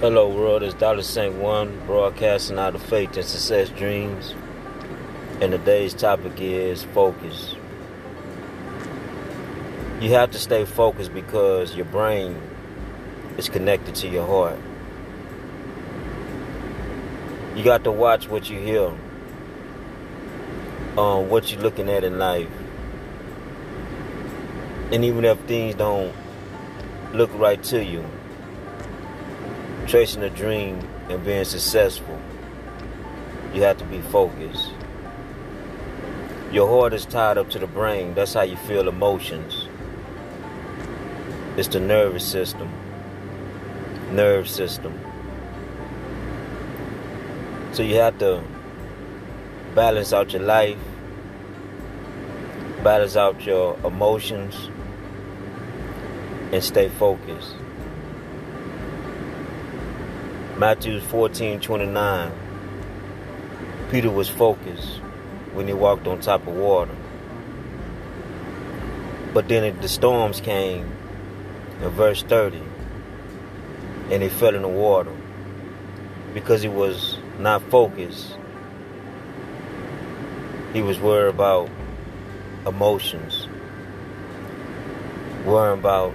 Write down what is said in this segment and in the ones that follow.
Hello world, it's Dolla Saint One broadcasting out of faith and success dreams. And today's topic is focus. You have to stay focused because your brain is connected to your heart. You got to watch what you hear, um, what you're looking at in life. And even if things don't look right to you, chasing a dream and being successful, you have to be focused. Your heart is tied up to the brain. That's how you feel emotions. It's the nervous system. Nerve system. So you have to balance out your life, balance out your emotions, and stay focused. Matthew 14 29. Peter was focused when he walked on top of water. But then the storms came in verse 30 and he fell in the water because he was not focused. He was worried about emotions, worrying about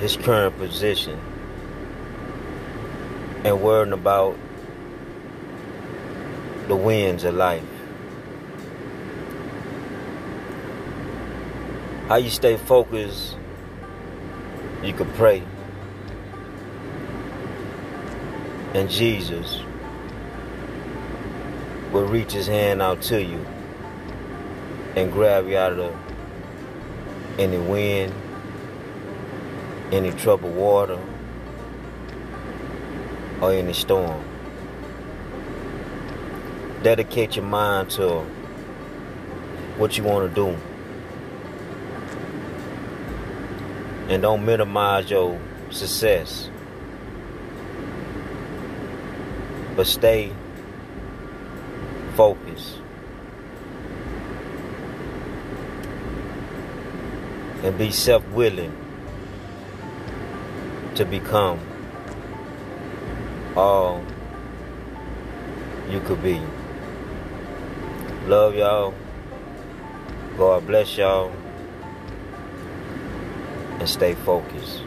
his current position and worrying about the winds of life. How you stay focused, you can pray. And Jesus will reach his hand out to you and grab you out of any wind, any troubled water, or any storm. Dedicate your mind to what you want to do. And don't minimize your success. But stay focused. And be self willing to become all you could be. Love y'all. God bless y'all. And stay focused.